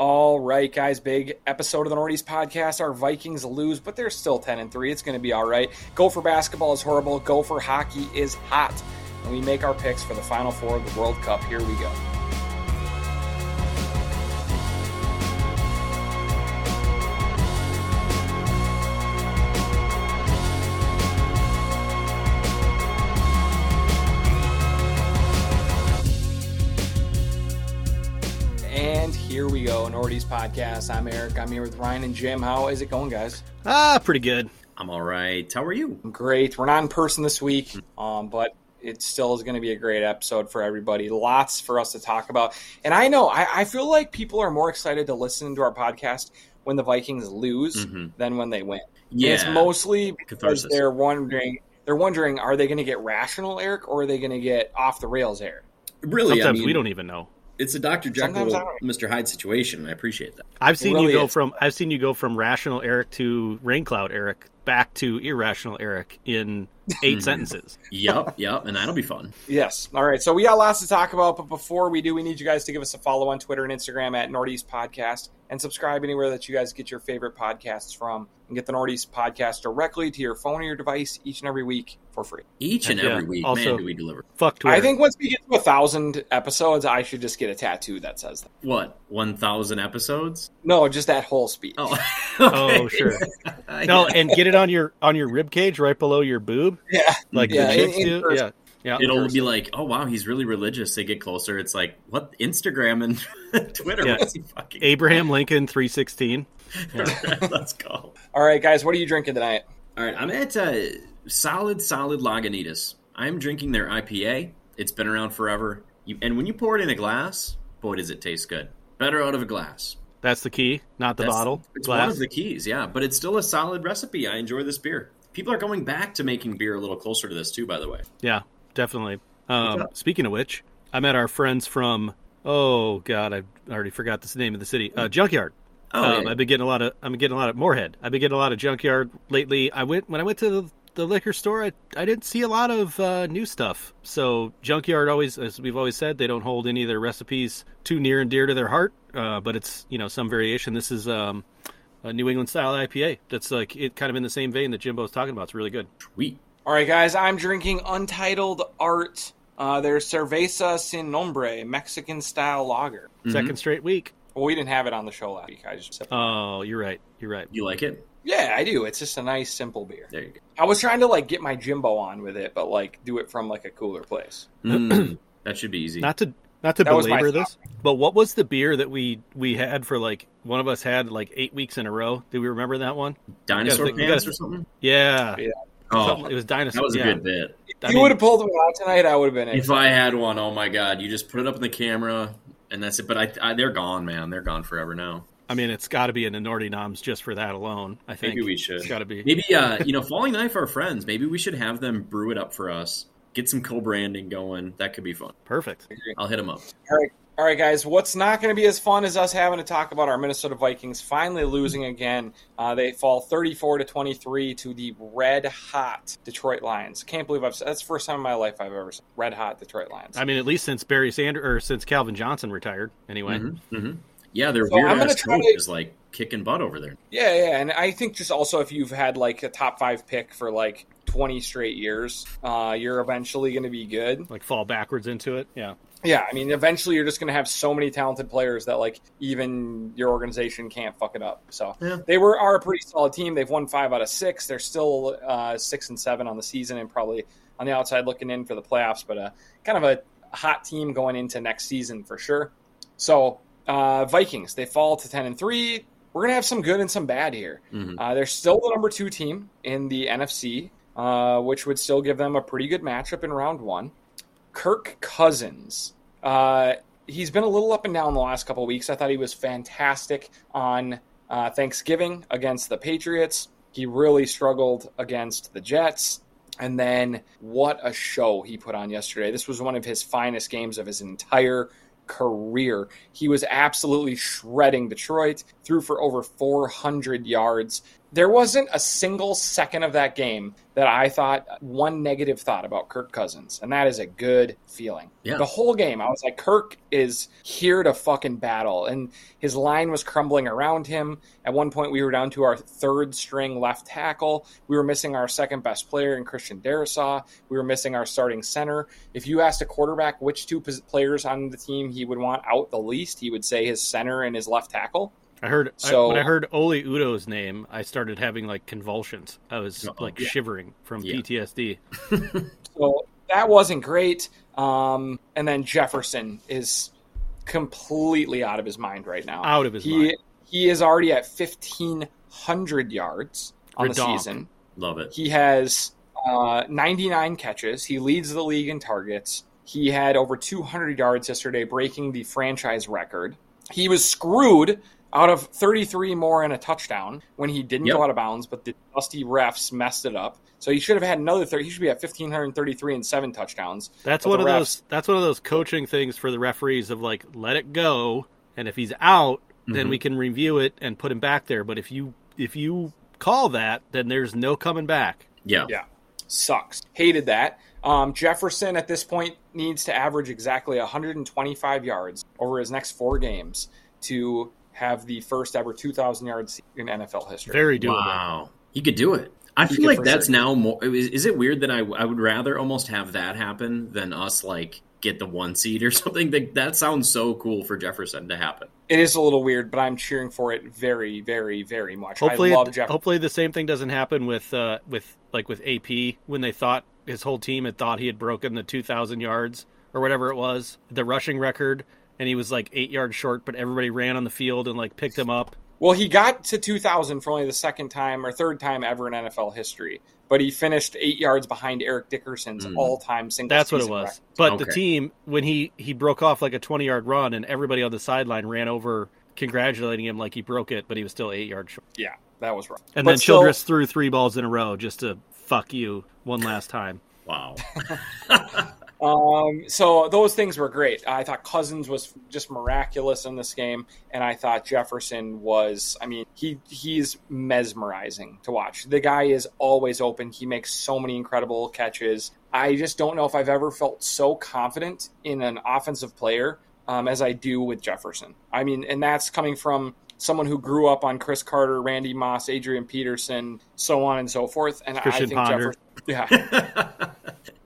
All right, guys, big episode of the Nordies podcast. Our Vikings lose, but they're still 10 and 3. It's going to be all right. Gopher basketball is horrible. Gopher hockey is hot. And we make our picks for the final four of the World Cup. Here we go. 40s podcast. I'm Eric. I'm here with Ryan and Jim. How is it going, guys? Ah, pretty good. I'm all right. How are you? I'm great. We're not in person this week, um, but it still is going to be a great episode for everybody. Lots for us to talk about. And I know, I, I feel like people are more excited to listen to our podcast when the Vikings lose mm-hmm. than when they win. Yeah. And it's mostly because Catharsis. they're wondering, they're wondering, are they going to get rational, Eric, or are they going to get off the rails, Eric? Really, sometimes I mean, we don't even know. It's a Dr. Jekyll, Sometimes I don't- Mr. Hyde situation. I appreciate that. I've seen really you go is. from I've seen you go from rational Eric to rain cloud Eric back to irrational Eric in eight sentences. Yep, yep, and that'll be fun. Yes. All right. So we got lots to talk about, but before we do, we need you guys to give us a follow on Twitter and Instagram at Northeast Podcast and subscribe anywhere that you guys get your favorite podcasts from and get the Northeast Podcast directly to your phone or your device each and every week for free. Each and Yeah. every week, Also- man, do we deliver. Fuck Twitter. I think once we get to a thousand episodes, I should just get a tattoo that says that. What, 1,000 episodes? No, just that whole speech. Oh, Oh, sure. No, and get it on your on your rib cage right below your boob, Yeah. like Yeah, the chicks in- in do. person. Yeah, yeah. It'll be like, oh wow, he's really religious. They get closer. It's like, what? Instagram and Twitter. Yeah. What's he fucking? Abraham Lincoln three sixteen. Let's go. All right, guys, what are you drinking tonight? All right, I'm at uh, solid, solid Lagunitas. I'm drinking their IPA. It's been around forever. You, and when you pour it in a glass, boy, does it taste good. Better out of a glass. That's the key, not the That's- bottle. It's one Glass. of the keys, yeah. But it's still a solid recipe. I enjoy this beer. People are going back to making beer a little closer to this too. By the way, Yeah, definitely. Um, speaking of which, I met our friends from oh god, I already forgot the name of the city. Uh, Junkyard. oh, um, yeah. I've been getting a lot of I'm getting a lot of Moorhead. I've been getting a lot of Junkyard lately. I went when I went to the, the liquor store. I, I didn't see a lot of uh, new stuff. So Junkyard always, as we've always said, they don't hold any of their recipes too near and dear to their heart. Uh, but it's you know some variation. This is um, a New England style IPA. That's like it kind of in the same vein that Jimbo's talking about. It's really good. sweet. All right, guys, I'm drinking Untitled Art. Uh, their Cerveza Sin Nombre Mexican style lager. Mhm. Second straight week. Well, we didn't have it on the show last week. I just Oh, you're right. You're right. You like it? yeah, I do. It's just a nice, simple beer. There you go. I was trying to like get my Jimbo on with it, but like do it from like a cooler place. Mm, that should be easy. Not to not to That was my belabor thought. this, but what was the beer that we we had for like one of us had like eight weeks in a row? Do we remember that one? Dinosaur You pants gotta- or something? Yeah, Yeah. Oh, Something- it was dinosaur. that was a yeah. good bit. I If you mean, would have pulled one out tonight, I would have been in. If I had one, oh my god, you just put it up in the camera and that's it. But I, I they're gone, man. They're gone forever now. I mean, it's got to be in the Nordy Noms just for that alone. I think Maybe we should. It's got to be. Maybe uh, you know, Falling Knife are friends. Maybe we should have them brew it up for us. Get some co-branding going. That could be fun. Perfect. I'll hit them up. All right, all right, guys. What's not going to be as fun as us having to talk about our Minnesota Vikings finally losing again? Uh, they fall 34 to 23 to the red hot Detroit Lions. Can't believe I've that's the first time in my life I've ever seen red hot Detroit Lions. I mean, at least since Barry Sanders or since Calvin Johnson retired, anyway. Mhm, mhm. Yeah, their So I'm weird gonna ass coach to- is like kicking butt over there. Yeah, yeah, and I think just also if you've had like a top five pick for like 20 straight years, uh, you're eventually going to be good. Like fall backwards into it. Yeah. Yeah, I mean, eventually you're just going to have so many talented players that like even your organization can't fuck it up. So Yeah. they were are a pretty solid team. They've won five out of six. They're still uh, six and seven on the season, and probably on the outside looking in for the playoffs. But uh, kind of a hot team going into next season for sure. So uh, Vikings they fall to ten and three. We're gonna have some good and some bad here. Mhm. Uh, they're still the number two team in the NFC, uh, which would still give them a pretty good matchup in round one. Kirk Cousins. Uh, he's been a little up and down the last couple weeks. I thought he was fantastic on uh, Thanksgiving against the Patriots. He really struggled against the Jets. And then what a show he put on yesterday. This was one of his finest games of his entire career. He was absolutely shredding Detroit, threw for over 400 yards. There wasn't a single second of that game that I thought one negative thought about Kirk Cousins, and that is a good feeling. Yeah. The whole game, I was like, Kirk is here to fucking battle, and his line was crumbling around him. At one point, we were down to our third string left tackle. We were missing our second best player in Christian Darrisaw. We were missing our starting center. If you asked a quarterback which two players on the team he would want out the least, he would say his center and his left tackle. I heard So- I, when I heard Oli Udoh's name, I started having like convulsions. I was Uh-oh. like Yeah. shivering from Yeah. PTSD. So that wasn't great. Um, and then Jefferson is completely out of his mind right now. Out of his he mind. he is already at fifteen hundred yards on the season. Love it. He has uh, ninety nine catches. He leads the league in targets. He had over two hundred yards yesterday, breaking the franchise record. He was screwed out of 33 more and a touchdown when he didn't Yep. go out of bounds, but the dusty refs messed it up. So he should have had another 30. He should be at 1,533 and seven touchdowns. That's one of refs- those. That's one of those coaching things for the referees of like let it go, and if he's out, then Mhm. we can review it and put him back there. But if you if you call that, then there's no coming back. Yeah. Yeah. Sucks. Hated that. Um, Jefferson at this point needs to average exactly 125 yards over his next four games to have the first ever 2,000 yards in NFL history. Very doable. Wow. You could do it. I He feel like that's sure. now more. Is, is it weird that I, I would rather almost have that happen than us like get the one seed or something? That, that sounds so cool for Jefferson to happen. It is a little weird, but I'm cheering for it very, very, very much. Hopefully, I love it- Jefferson. hopefully the same thing doesn't happen with uh, with like with AP when they thought his whole team had thought he had broken the 2,000 yards or whatever it was, the rushing record, and he was like eight yards short, but everybody ran on the field and like picked him up. Well, he got to 2,000 for only the second time or third time ever in NFL history, but he finished eight yards behind Eric Dickerson's Mm. all-time single. That's what it was. record. But the team when he he broke off like a 20 yard run and everybody on the sideline ran over congratulating him like he broke it, but he was still eight yards short. Yeah, that was rough. And But then still- Childress threw three balls in a row just to fuck you one last time. Wow. Um, so those things were great. I thought Cousins was just miraculous in this game, and I thought Jefferson was. I mean, he he's mesmerizing to watch. The guy is always open. He makes so many incredible catches. I just don't know if I've ever felt so confident in an offensive player um, as I do with Jefferson. I mean, and that's coming from someone who grew up on Cris Carter, Randy Moss, Adrian Peterson, so on and so forth. And Christian I think Ponder. Jefferson, yeah.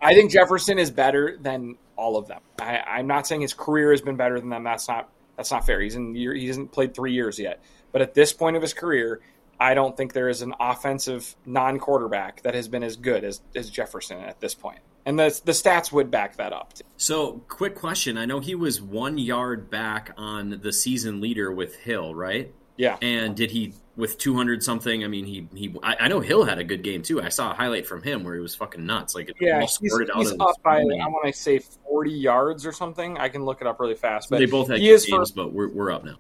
I think Jefferson is better than all of them. I, I'm not saying his career has been better than them. That's not that's not fair. He's in he hasn't played three years yet. But at this point of his career, I don't think there is an offensive non-quarterback that has been as good as, as Jefferson at this point. And the the stats would back that up. Too. so, quick question. I know he was one yard back on the season leader with Hill, right? Yeah. And did he with two hundred something? I mean, he he. I, I know Hill had a good game too. I saw a highlight from him where he was fucking nuts. Like it Yeah, he's, he's up by. I want to say 40 yards or something. I can look it up really fast. But They both had he is for games, but we're, we're up now.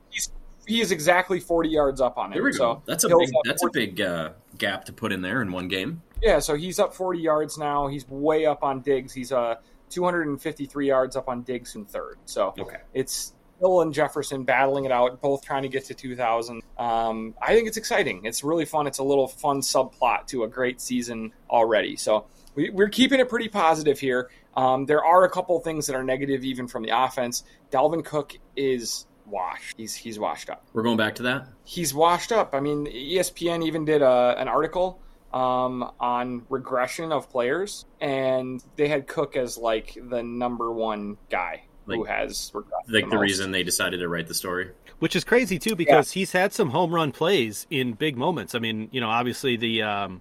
he is exactly 40 yards up on him. There we go. So that's a Hill's big at that's a big uh, gap to put in there in one game. Yeah, so he's up 40 yards now. He's way up on Diggs. He's uh 253 yards up on Diggs in third. So Okay. it's Hill and Jefferson battling it out, both trying to get to 2,000. Um, I think it's exciting. It's really fun. It's a little fun subplot to a great season already. So we, we're keeping it pretty positive here. Um, there are a couple things that are negative, even from the offense. Dalvin Cook is washed. He's he's washed up We're going back to that. he's washed up. I mean, ESPN even did a, an article um, on regression of players, and they had Cook as like the number one guy who Like- has. Like the most. reason they decided to write the story. Which is crazy too because he's had some home run plays in big moments. I mean, you know, obviously the um,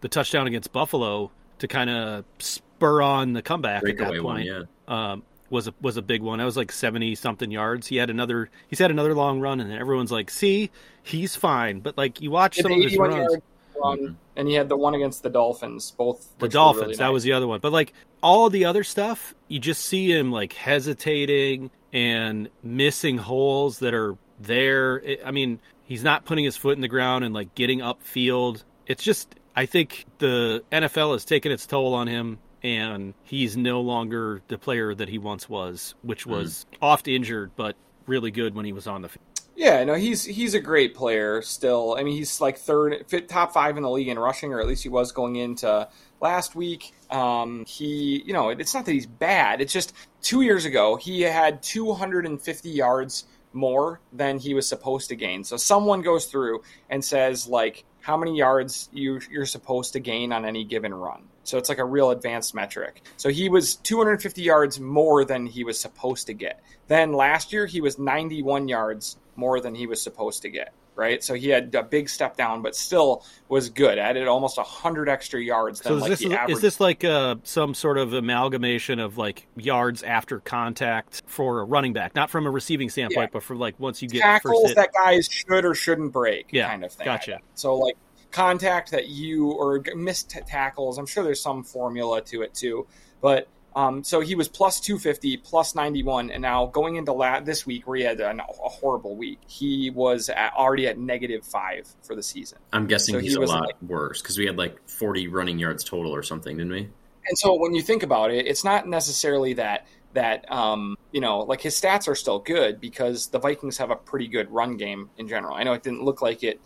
the touchdown against Buffalo to kind of spur on the comeback at Breakaway that one, point yeah. um, was a was a big one. That was like seventy something yards. He had another he's had another long run, and everyone's like, "See, he's fine." But like you watch He some of his runs, yard run, Mhm. And he had the one against the Dolphins. Both the Dolphins. really That nice. was the other one. But like all the other stuff, you just see him like hesitating and missing holes that are there. I mean, he's not putting his foot in the ground and like getting upfield. It's just, I think the NFL has taken its toll on him. And he's no longer the player that he once was, which mm-hmm. was oft injured, but really good when he was on the field. Yeah, no, he's he's a great player still. I mean, he's like third, top five in the league in rushing, or at least he was going into last week. Um, he, you know, it's not that he's bad. It's just two years ago he had 250 yards more than he was supposed to gain. So someone goes through and says like how many yards you, you're supposed to gain on any given run. So it's like a real advanced metric. So he was 250 yards more than he was supposed to get. Then last year he was 91 yards more than he was supposed to get right? So he had a big step down, but still was good. Added almost hundred extra yards than so is like this, average. Is this like uh, some sort of amalgamation of like yards after contact for a running back, not from a receiving standpoint, yeah. but for like once you get tackles that guys should or shouldn't break, yeah, kind of thing. Gotcha. So like contact that you or missed tackles. I'm sure there's some formula to it too, but um, so he was plus 250, plus 91, and now going into la- this week where he had an, a horrible week, he was at, already at negative five for the season. I'm guessing so he's he a lot like, worse because we had like 40 running yards total or something, didn't we? And so when you think about it, it's not necessarily that that um, you know like his stats are still good because the Vikings have a pretty good run game in general. I know it didn't look like it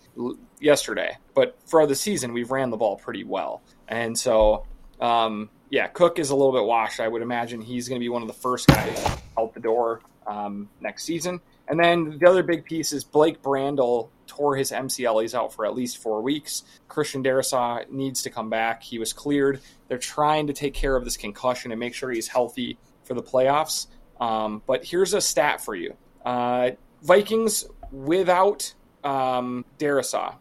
yesterday, but for the season we've ran the ball pretty well, and so um, yeah, Cook is a little bit washed. I would imagine he's going to be one of the first guys out the door um, next season. And then the other big piece is Blake Brandel tore his MCL. He's out for at least four weeks. Christian Darrisaw needs to come back. He was cleared. They're trying to take care of this concussion and make sure he's healthy for the playoffs. Um, but here's a stat for you uh, Vikings without um, Darrisaw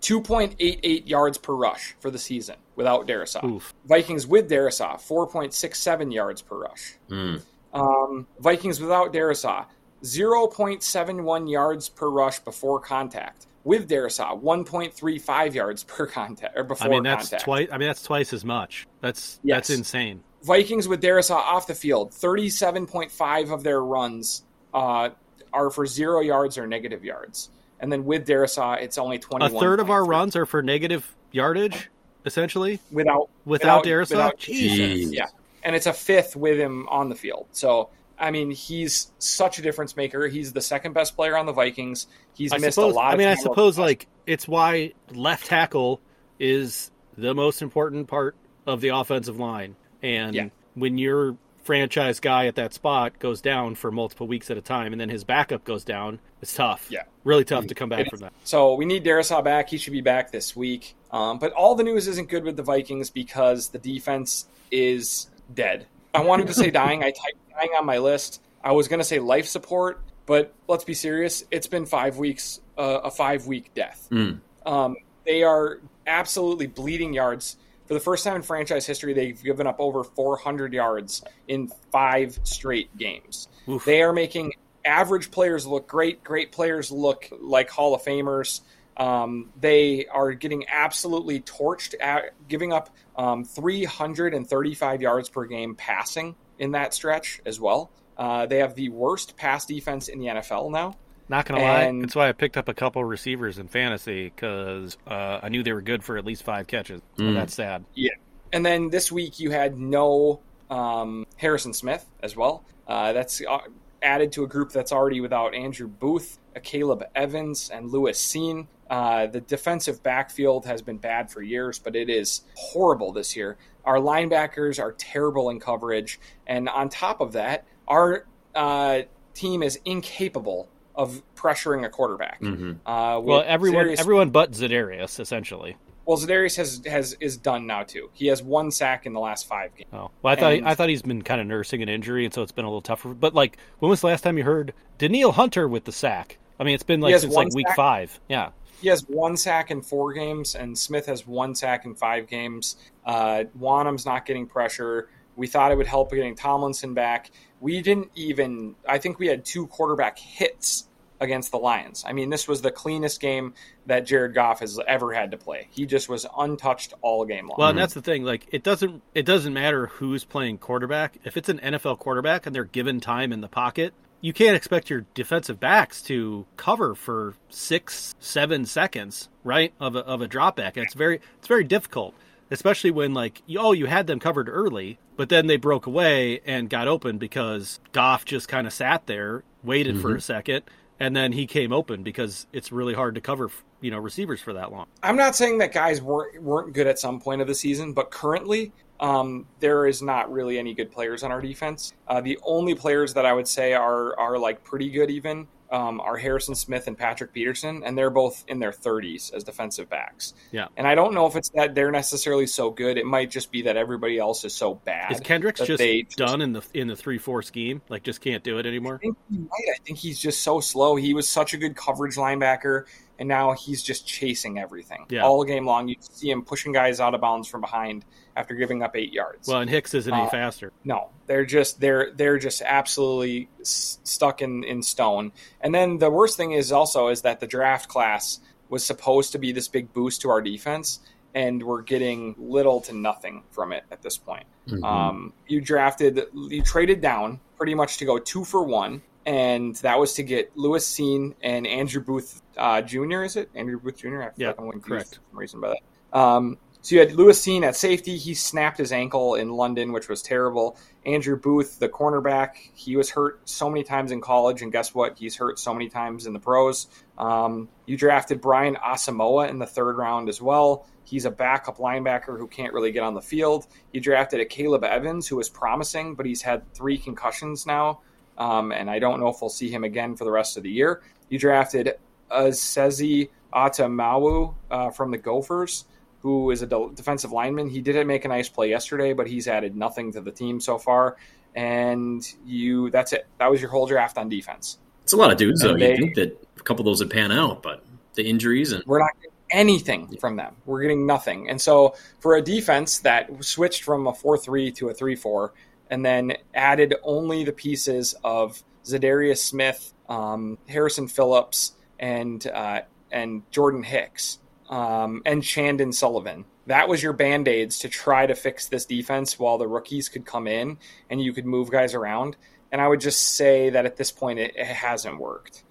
2.88 yards per rush for the season without Darrisaw. Oof. Vikings with Darrisaw, 4.67 yards per rush. Mm. Um, Vikings without Darrisaw, 0.71 yards per rush before contact. With Darrisaw, 1.35 yards per contact or before I mean, that's contact. twice. I mean, that's twice as much. That's yes. that's insane. Vikings with Darrisaw off the field, 37.5 of their runs uh, are for zero yards or negative yards and then with Darrisaw, it's only twenty. A third of our runs are for negative yardage, essentially. Without without, without without, Jesus, yeah, and it's a fifth with him on the field. So I mean, he's such a difference maker. He's the second best player on the Vikings. He's I missed suppose, a lot. I mean, I suppose like it's why left tackle is the most important part of the offensive line, and yeah. when you're franchise guy at that spot goes down for multiple weeks at a time, and then his backup goes down, it's tough. Yeah, really tough to come back from that. So we need Darrisaw back. He should be back this week. Um, but all the news isn't good with the Vikings because the defense is dead. I wanted to say dying. I typed dying on my list. I was going to say life support, but let's be serious. It's been five weeks, uh, a five week death. Mm. Um, they are absolutely bleeding yards for the first time in franchise history, they've given up over 400 yards in five straight games. Oof. They are making average players look great, great players look like Hall of Famers. Um, they are getting absolutely torched, at, giving up um, 335 yards per game passing in that stretch as well. Uh, they have the worst pass defense in the NFL now. Not gonna and, lie, that's why I picked up a couple receivers in fantasy because uh, I knew they were good for at least five catches. So mm. that's sad. Yeah, and then this week you had no um, Harrison Smith as well. Uh, that's uh, added to a group that's already without Andrew Booth, Caleb Evans, and Lewis Cine. Uh, the defensive backfield has been bad for years, but it is horrible this year. Our linebackers are terrible in coverage, and on top of that, our uh, team is incapable of pressuring a quarterback. Mm-hmm. Uh, well, everyone, Za'Darius, everyone but Za'Darius, essentially. Well, Za'Darius has has is done now too. He has one sack in the last five games. Oh, well, I thought and, I thought he's been kind of nursing an injury, and so it's been a little tougher. But like, when was the last time you heard Danielle Hunter with the sack? I mean, it's been like since like week sack. five. Yeah, he has one sack in four games, and Smith has one sack in five games. Uh, Wonnum's not getting pressure. We thought it would help getting Tomlinson back. We didn't even. I think we had two quarterback hits against the Lions. I mean, this was the cleanest game that Jared Goff has ever had to play. He just was untouched all game long. Well, and that's the thing. Like, it doesn't it doesn't matter who's playing quarterback. If it's an NFL quarterback and they're given time in the pocket, you can't expect your defensive backs to cover for six, seven seconds, right, of a, of a drop back. It's very it's very difficult. Especially when like oh you had them covered early, but then they broke away and got open because Goff just kind of sat there, waited for a mm-hmm. second, and then he came open because it's really hard to cover you know receivers for that long. I'm not saying that guys weren't weren't good at some point of the season, but currently um, there is not really any good players on our defense. Uh, the only players that I would say are are like pretty good even um, are Harrison Smith and Patrick Peterson, and they're both in their 30s as defensive backs. Yeah. And I don't know if it's that they're necessarily so good. It might just be that everybody else is so bad. Is Kendricks just done in the in the three four scheme? Like just can't do it anymore. I think he might. I think he's just so slow. He was such a good coverage linebacker, and now he's just chasing everything Yeah. all game long. You see him pushing guys out of bounds from behind after giving up eight yards. Well, and Hicks isn't any Uh, faster. No, they're just they're they're just absolutely s- stuck in in stone. And then the worst thing is also is that the draft class was supposed to be this big boost to our defense, and we're getting little to nothing from it at this point. Um, you drafted, you traded down pretty much to go two for one, and that was to get Lewis Cine and Andrew Booth uh, Jr. Is it Andrew Booth Jr.? I Yeah, I'm correct. for some reason by that. Um, so you had Lewis Cine at safety. He snapped his ankle in London, which was terrible. Andrew Booth, the cornerback, he was hurt so many times in college, and guess what? He's hurt so many times in the pros. Um, you drafted Brian Asamoah in the third round as well. He's a backup linebacker who can't really get on the field. You drafted a Caleb Evans, who was promising, but he's had three concussions now, um, and I don't know if we'll see him again for the rest of the year. You drafted Esezi Otomewo uh, from the Gophers, who is a de- defensive lineman. He didn't make a nice play yesterday, but he's added nothing to the team so far. And you, that's it. That was your whole draft on defense. It's a lot of dudes, though. And You think that a couple of those would pan out, but the injuries and We're not getting anything from them. We're getting nothing. And so for a defense that switched from a 4 3 to a 3 4 and then added only the pieces of Za'Darius Smith, um, Harrison Phillips, and, uh, and Jordan Hicks, um, and Chandon Sullivan. That was your band aids to try to fix this defense while the rookies could come in and you could move guys around. And I would just say that at this point, it, it hasn't worked.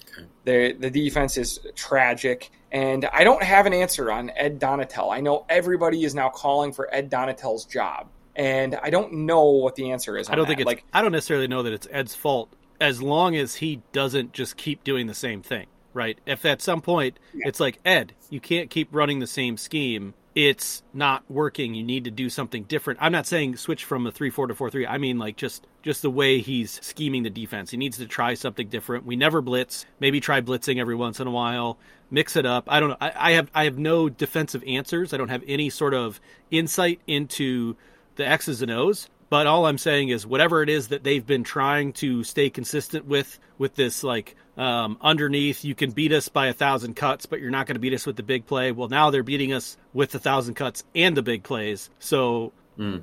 The the defense is tragic, and I don't have an answer on Ed Donatell. I know everybody is now calling for Ed Donatell's job, and I don't know what the answer is. I don't that. think it's. like I don't necessarily know that it's Ed's fault, as long as he doesn't just keep doing the same thing, right? If at some point it's like Ed, you can't keep running the same scheme. It's not working. You need to do something different. I'm not saying switch from a three four to four three. I mean like just just the way he's scheming the defense. He needs to try something different. We never blitz. Maybe try blitzing every once in a while. Mix it up. I don't know. I, I have I have no defensive answers. I don't have any sort of insight into the X's and O's. But all I'm saying is whatever it is that they've been trying to stay consistent with, with this like um, underneath, you can beat us by a thousand cuts, but you're not going to beat us with the big play. Well, now they're beating us with a thousand cuts and the big plays. So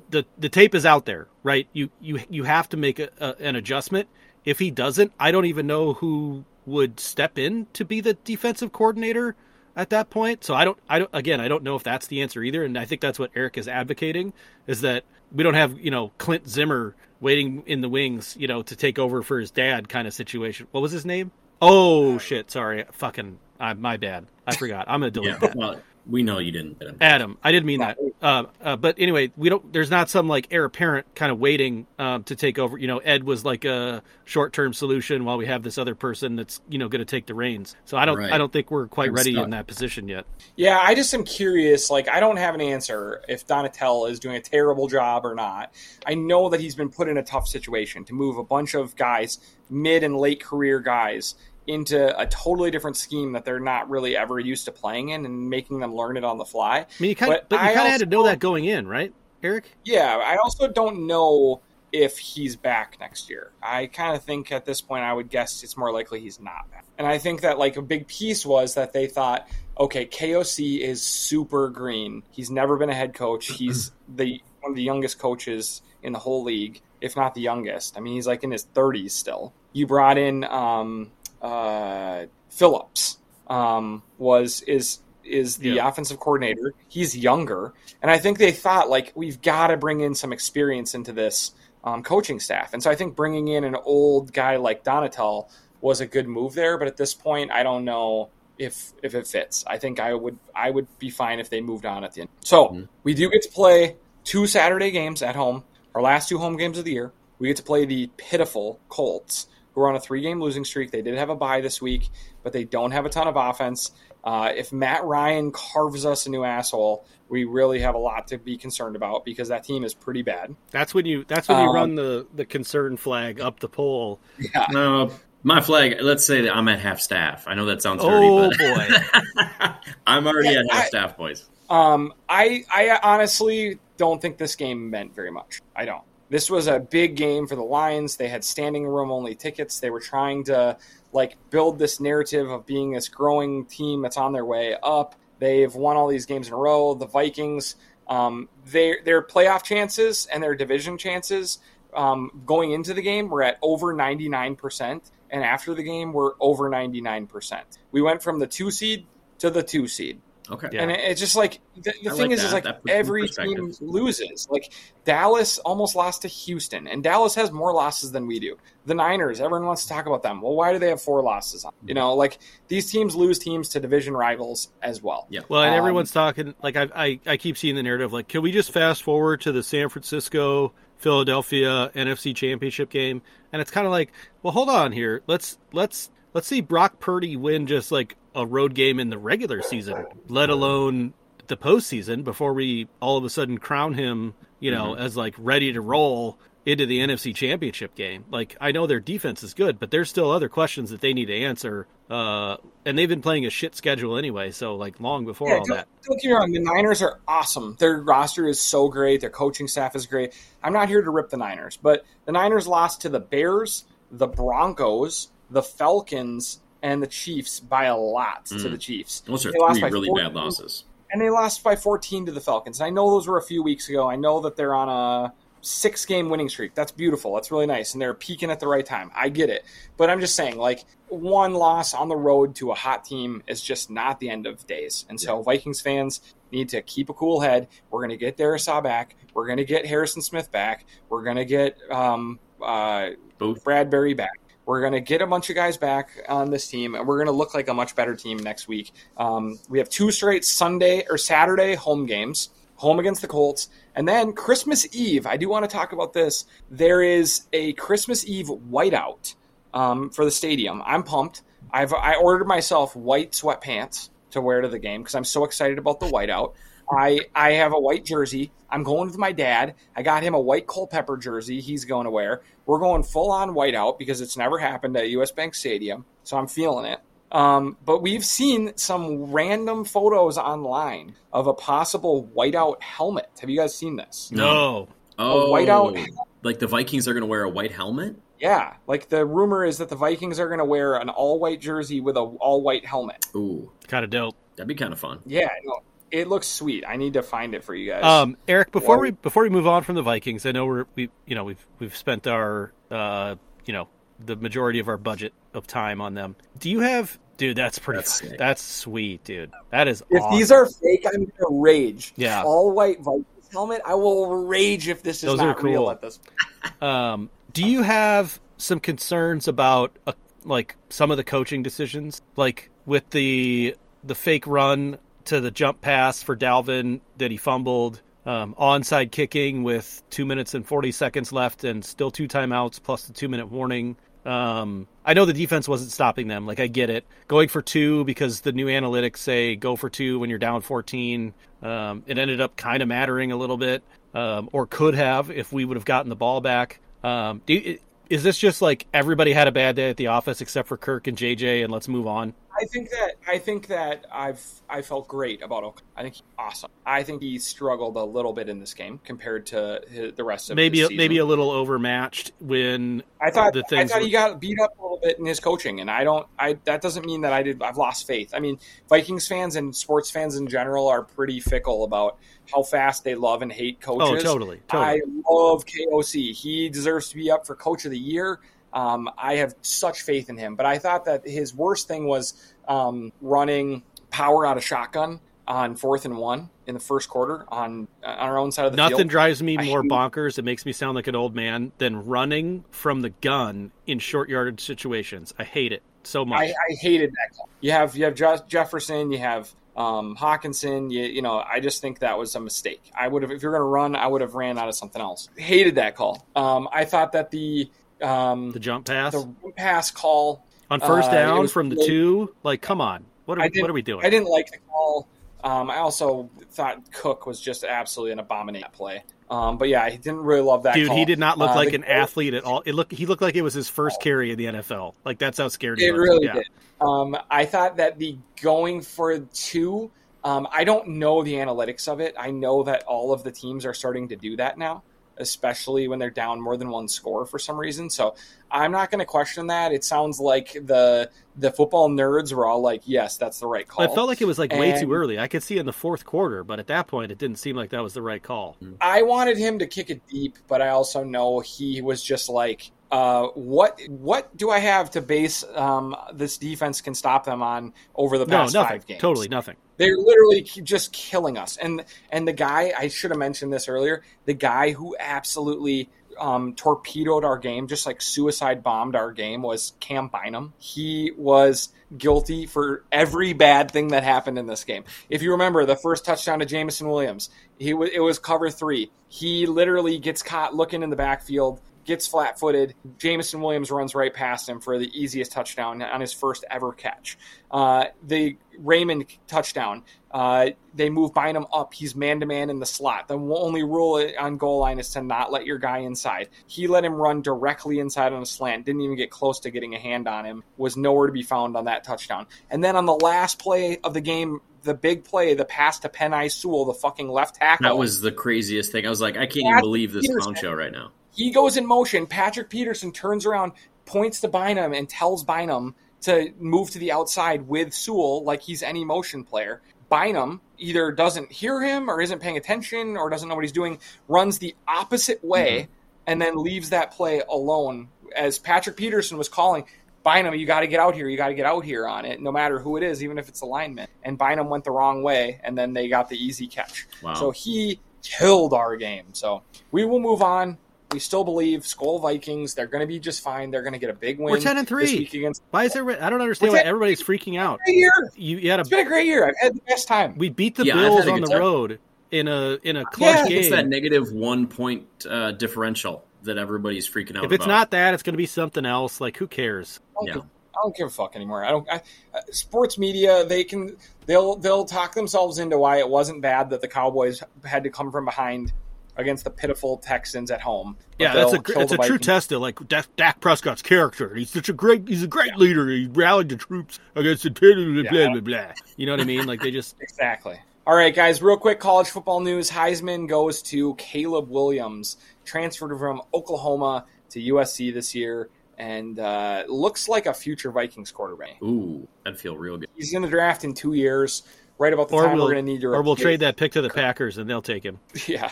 the the tape is out there, right? You you you have to make a, a, an adjustment. If he doesn't, I don't even know who would step in to be the defensive coordinator at that point. So I don't I don't again, I don't know if that's the answer either and I think that's what Eric is advocating is that we don't have, you know, Clint Zimmer waiting in the wings, you know, to take over for his dad kind of situation. What was his name? Oh shit, sorry. Fucking uh, my bad. I forgot. I'm going to delete yeah, that. well, we know you didn't. Adam. Adam. I didn't mean that. Uh, uh, but anyway, we don't. There's not some like heir apparent kind of waiting um, to take over. You know, Ed was like a short term solution while we have this other person that's you know going to take the reins. So I don't. Right. I don't think we're quite I'm ready stuck. in that position yet. Yeah, I just am curious. Like, I don't have an answer if Donatell is doing a terrible job or not. I know that he's been put in a tough situation to move a bunch of guys, mid and late career guys, into a totally different scheme that they're not really ever used to playing in and making them learn it on the fly. I mean, you kind of, But but you kind of had to know that going in, right, Eric? Yeah, I also don't know if he's back next year. I kind of think at this point, I would guess it's more likely he's not back. And I think that like a big piece was that they thought, okay, KOC is super green. He's never been a head coach. He's the one of the youngest coaches in the whole league, if not the youngest. I mean, he's like in his 30s still. You brought in um, uh, Phillips. Um, was is is the Yeah. offensive coordinator. He's younger, and I think they thought like we've got to bring in some experience into this um, coaching staff. And so I think bringing in an old guy like Donatell was a good move there. But at this point, I don't know if if it fits. I think I would I would be fine if they moved on at the end. So mm-hmm. we do get to play two Saturday games at home, our last two home games of the year. We get to play the pitiful Colts, who are on a three game losing streak. They did have a bye this week, but they don't have a ton of offense. Uh, if Matt Ryan carves us a new asshole, we really have a lot to be concerned about because that team is pretty bad. That's when you that's when you um, run the the concern flag up the pole. Yeah. No, my flag. Let's say that I'm at half staff. I know that sounds dirty, oh but boy, I'm already yeah, at half I, staff, boys. Um, I I honestly don't think this game meant very much. I don't. This was a big game for the Lions. They had standing room only tickets. They were trying to like build this narrative of being this growing team that's on their way up. They've won all these games in a row. The Vikings, um, their their playoff chances and their division chances um, going into the game were at over ninety nine percent, and after the game were over ninety nine percent. We went from the two seed to the two seed. Okay. Yeah. And it's just like the, the thing like is, that. is like every team loses. Like Dallas almost lost to Houston, and Dallas has more losses than we do. The Niners, everyone wants to talk about them. Well, why do they have four losses? On? You know, like these teams lose teams to division rivals as well. Yeah. Well, and um, everyone's talking like I, I I keep seeing the narrative like, can we just fast forward to the San Francisco Philadelphia NFC Championship game? And it's kind of like, well, hold on here. Let's let's let's see Brock Purdy win just like a road game in the regular season, let alone the postseason, before we all of a sudden crown him, you know, mm-hmm. as like ready to roll into the NFC Championship game. Like I know their defense is good, but there's still other questions that they need to answer. Uh, and they've been playing a shit schedule anyway, so like long before yeah, all don't, that. Don't get me wrong, the Niners are awesome. Their roster is so great. Their coaching staff is great. I'm not here to rip the Niners, but the Niners lost to the Bears, the Broncos, the Falcons, and the Chiefs by a lot mm. to the Chiefs. Those are they three really 14, bad losses. And they lost by 14 to the Falcons. And I know those were a few weeks ago. I know that they're on a six game winning streak. That's beautiful. That's really nice. And they're peaking at the right time. I get it. But I'm just saying, like, one loss on the road to a hot team is just not the end of days. And so yeah. Vikings fans need to keep a cool head. We're going to get Darrisaw back. We're going to get Harrison Smith back. We're going to get um, uh, Bradberry back. We're going to get a bunch of guys back on this team, and we're going to look like a much better team next week. Um, we have two straight Sunday or Saturday home games home against the Colts. And then Christmas Eve, I do want to talk about this. There is a Christmas Eve whiteout um, for the stadium. I'm pumped. I've I ordered myself white sweatpants to wear to the game because I'm so excited about the whiteout. I I have a white jersey. I'm going with my dad. I got him a white Culpepper jersey. He's going to wear. We're going full on whiteout because it's never happened at US Bank Stadium, so I'm feeling it. Um, but we've seen some random photos online of a possible whiteout helmet. Have you guys seen this? No. Oh, a whiteout. Like the Vikings are going to wear a white helmet? Yeah, like the rumor is that the Vikings are going to wear an all white jersey with a all white helmet. Ooh, kind of dope. That'd be kind of fun. Yeah, no, it looks sweet. I need to find it for you guys. Um, Eric, before what? we before we move on from the Vikings, I know we're we you know we've we've spent our uh you know the majority of our budget of time on them. Do you have dude? That's pretty. That's, that's sweet, dude. That is. If awesome. these are fake, I'm gonna rage. Yeah, all white Vikings helmet. I will rage if this is Those not cool. real at this. um, do you have some concerns about uh, like some of the coaching decisions, like with the the fake run to the jump pass for Dalvin that he fumbled? Um, onside kicking with two minutes and 40 seconds left and still two timeouts plus the two minute warning. Um, I know the defense wasn't stopping them. Like I get it. Going for two because the new analytics say go for two when you're down 14. Um, it ended up kind of mattering a little bit, um, or could have if we would have gotten the ball back. Um, you, is this just like everybody had a bad day at the office except for Kirk and JJ, and let's move on? I think that I think that I've I felt great about Oak. I think he's awesome. I think he struggled a little bit in this game compared to his, the rest of the maybe maybe a little overmatched when I thought the things I thought were... he got beat up a little bit in his coaching, and I don't. I that doesn't mean that I did. I've lost faith. I mean, Vikings fans and sports fans in general are pretty fickle about how fast they love and hate oh, coaches. Oh, totally. totally. I love KOC. He deserves to be up for Coach of the Year. Um, I have such faith in him. But I thought that his worst thing was um, running power out of shotgun on fourth and one in the first quarter on on our own side of the Nothing field. Nothing drives me more bonkers. It makes me sound like an old man than running from the gun in short yardage situations. I hate it. so much. I, I hated that call. You have you have Je- Jefferson, you have um, Hockenson. You, you know, I just think that was a mistake. I would have, if you're going to run, I would have ran out of something else. Hated that call. Um, I thought that the um, the jump pass the pass call on first uh, down from the two. Like, come on, what are we, what are we doing? I didn't like the call. Um, I also thought Cook was just absolutely an abomination play. Um, but yeah, he didn't really love that. Dude, call. he did not look Uh, like an goal- athlete at all. It looked he looked like it was his first carry in the NFL. Like that's how scared he It looked. really yeah. did. Um, I thought that the going for two. Um, I don't know the analytics of it. I know that all of the teams are starting to do that now, especially when they're down more than one score for some reason. So I'm not going to question that. It sounds like the the football nerds were all like, "Yes, that's the right call." I felt like it was like way too early. I could see in the fourth quarter, but at that point, it didn't seem like that was the right call. I wanted him to kick it deep, but I also know he was just like, uh, "What? What do I have to base um, this defense can stop them on over the No, past nothing. five games?" Totally nothing. They're literally just killing us. And and the guy I should have mentioned this earlier. The guy who absolutely um, torpedoed our game, just like suicide bombed our game, was Cam Bynum. He was guilty for every bad thing that happened in this game. If you remember the first touchdown to Jameson Williams, he was it was cover three. He literally gets caught looking in the backfield. Gets flat footed. Jameson Williams runs right past him for the easiest touchdown on his first ever catch. Uh, the Raymond touchdown. Uh, they move Bynum up. He's man to man in the slot. The only rule on goal line is to not let your guy inside. He let him run directly inside on a slant. Didn't even get close to getting a hand on him. Was nowhere to be found on that touchdown. And then on the last play of the game, the big play, the pass to Penei Sewell, the fucking left tackle. That was the craziest thing. I was like, I can't even believe this clown show right now. He goes in motion. Patrick Peterson turns around, points to Bynum, and tells Bynum to move to the outside with Sewell like he's any motion player. Bynum either doesn't hear him or isn't paying attention or doesn't know what he's doing, runs the opposite way, mm-hmm. and then leaves that play alone. As Patrick Peterson was calling, Bynum, you got to get out here. You got to get out here on it, no matter who it is, even if it's alignment. And Bynum went the wrong way, and then they got the easy catch. Wow. So he killed our game. So we will move on. We still believe Skol Vikings. They're going to be just fine. They're going to get a big win. We're 10 and this 3. week against. Why is there? I don't understand What's why everybody's freaking out. Great year. You, you had It's a been a great year. I've had the best time. we beat the Yeah, Bills on the time. road in a in a Yeah, game. It's that negative one point uh, differential that everybody's freaking out if it's about. not that, it's going to be something else. Like who cares? I don't, Yeah. give, I don't give a fuck anymore. I don't. I, uh, sports media, they can they'll they'll talk themselves into why it wasn't bad that the Cowboys had to come from behind against the pitiful Texans at home. Yeah, that's a they'll gr- kill it's a true test of like Dak, Dak Prescott's character. He's such a great he's a great leader. He rallied the troops against the blah blah blah Yeah. blah blah. You know what I mean? Like they just Exactly. All right, guys, real quick college football news. Heisman goes to Caleb Williams, transferred from Oklahoma to USC this year, and uh, looks like a future Vikings quarterback. Ooh, that'd feel real good. He's in the draft in two years, right about the or time we'll we're going to need your. or we'll trade that pick to the Packers and they'll take him. Yeah.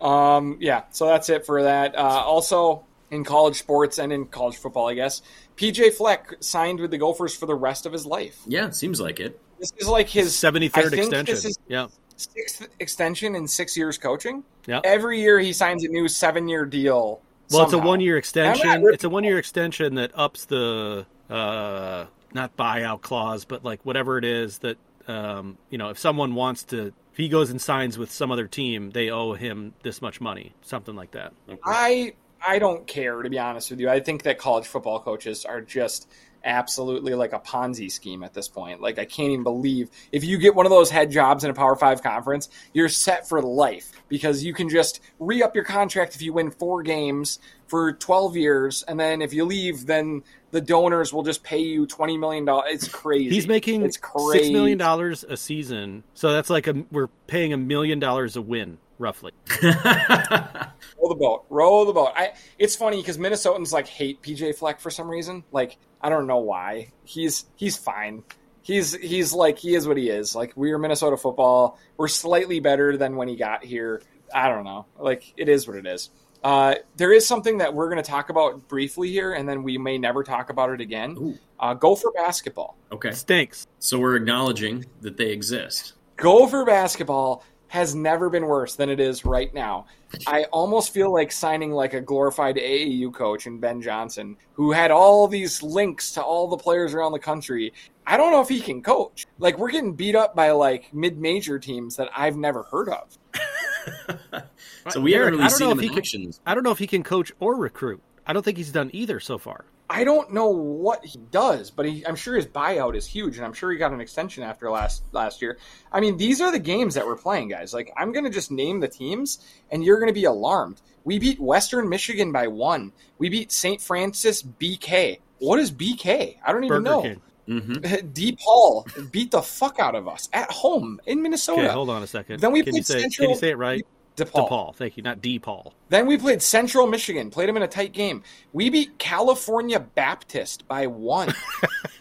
um, yeah, so that's it for that. Uh, also, in college sports and in college football, I guess, PJ Fleck signed with the Gophers for the rest of his life. Yeah, it seems like it. This is like his seventy third I think extension. This is yeah, sixth extension in six years coaching. yeah. Every year he signs a new seven year deal. Well, it's a one year extension. It's a one year extension that ups the uh, not buyout clause, but like whatever it is that um, you know, if someone wants to, if he goes and signs with some other team, they owe him this much money, something like that. I I don't care to be honest with you. I think that college football coaches are just absolutely like a Ponzi scheme at this point. Like I can't even believe if you get one of those head jobs in a Power 5 conference, you're set for life because you can just re-up your contract if you win 4 games for 12 years and then if you leave then the donors will just pay you 20 million dollars. It's crazy. He's making it's crazy. six million dollars a season, so that's like a we're paying a million dollars a win, roughly. roll the boat. roll the boat. I. It's funny because Minnesotans like hate PJ Fleck for some reason. Like I don't know why. He's he's fine. He's he's like he is what he is. Like we're Minnesota football. We're slightly better than when he got here. I don't know. Like it is what it is. Uh, there is something that we're going to talk about briefly here, and then we may never talk about it again. Uh, Gopher basketball. Okay, Stinks. so we're acknowledging that they exist. Gopher basketball has never been worse than it is right now. I almost feel like signing like a glorified AAU coach in Ben Johnson, who had all these links to all the players around the country. I don't know if he can coach. Like we're getting beat up by like mid-major teams that I've never heard of. so we Eric, haven't I really don't seen know him if in he can- I don't know if he can coach or recruit. I don't think he's done either so far. I don't know what he does, but he, I'm sure his buyout is huge, and I'm sure he got an extension after last last year. I mean, these are the games that we're playing, guys. Like, I'm going to just name the teams, and you're going to be alarmed. We beat Western Michigan by one. We beat St. Francis BK. What is BK? I don't even Burger know. King. hmm D. Paul beat the fuck out of us at home in Minnesota. Okay, hold on a second. Then we can you played say Central- can you say it right? DePaul. DePaul. Thank you, not DePaul. Then we played Central Michigan, played them in a tight game. We beat California Baptist by one.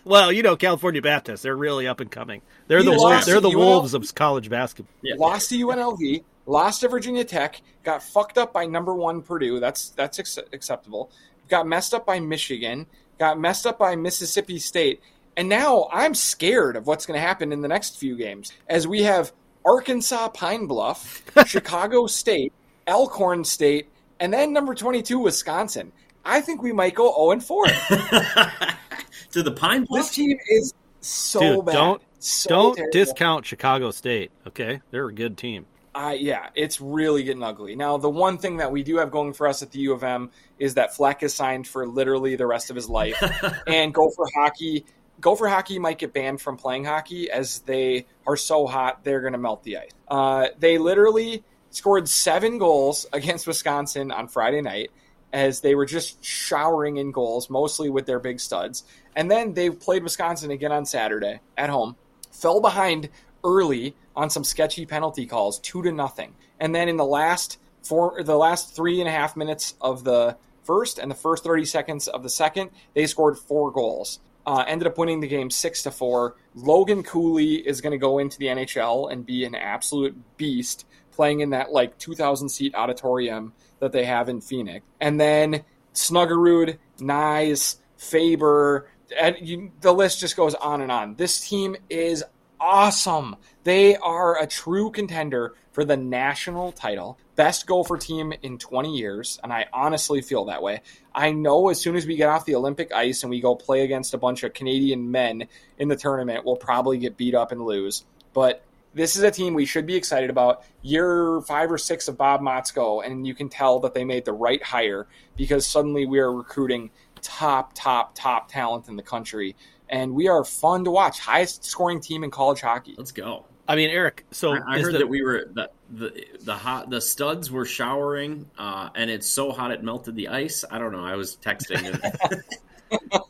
Well, you know, California Baptist, they're really up and coming. They're We the lost they're the to wolves of college basketball. Yeah. lost to UNLV, lost to Virginia Tech, got fucked up by number one Purdue. That's that's ex- acceptable. Got messed up by Michigan, got messed up by Mississippi State, and now I'm scared of what's going to happen in the next few games as we have Arkansas Pine Bluff, Chicago State, Alcorn State, and then number 22 Wisconsin. I think we might go 0 and 4. to the Pine This Bluff. team is so Dude, bad. don't So don't terrible. discount Chicago State. Okay, they're a good team. Uh, yeah, it's really getting ugly. Now, the one thing that we do have going for us at the U of M is that Fleck is signed for literally the rest of his life. and Gopher Hockey, Gopher Hockey might get banned from playing hockey as they are so hot they're going to melt the ice. Uh, they literally scored seven goals against Wisconsin on Friday night as they were just showering in goals, mostly with their big studs. And then they played Wisconsin again on Saturday at home, fell behind early on some sketchy penalty calls, two to nothing. And then in the last four, the last three and a half minutes of the first and the first 30 seconds of the second, they scored four goals. Uh, ended up winning the game six to four. Logan Cooley is going to go into the NHL and be an absolute beast, playing in that like 2,000 seat auditorium that they have in Phoenix. And then Snuggerud, Knies, Faber, and you, the list just goes on and on. This team is awesome. They are a true contender for the national title. Best gopher team in 20 years, and I honestly feel that way. I know as soon as we get off the Olympic ice and we go play against a bunch of Canadian men in the tournament, we'll probably get beat up and lose. But this is a team we should be excited about. Year five or six of Bob Motzko, and you can tell that they made the right hire because suddenly we are recruiting top, top, top talent in the country. And we are fun to watch. Highest scoring team in college hockey. Let's go. I mean, Eric. So I, I heard the- that we were the the the hot the studs were showering, uh, and it's so hot it melted the ice. I don't know. I was texting.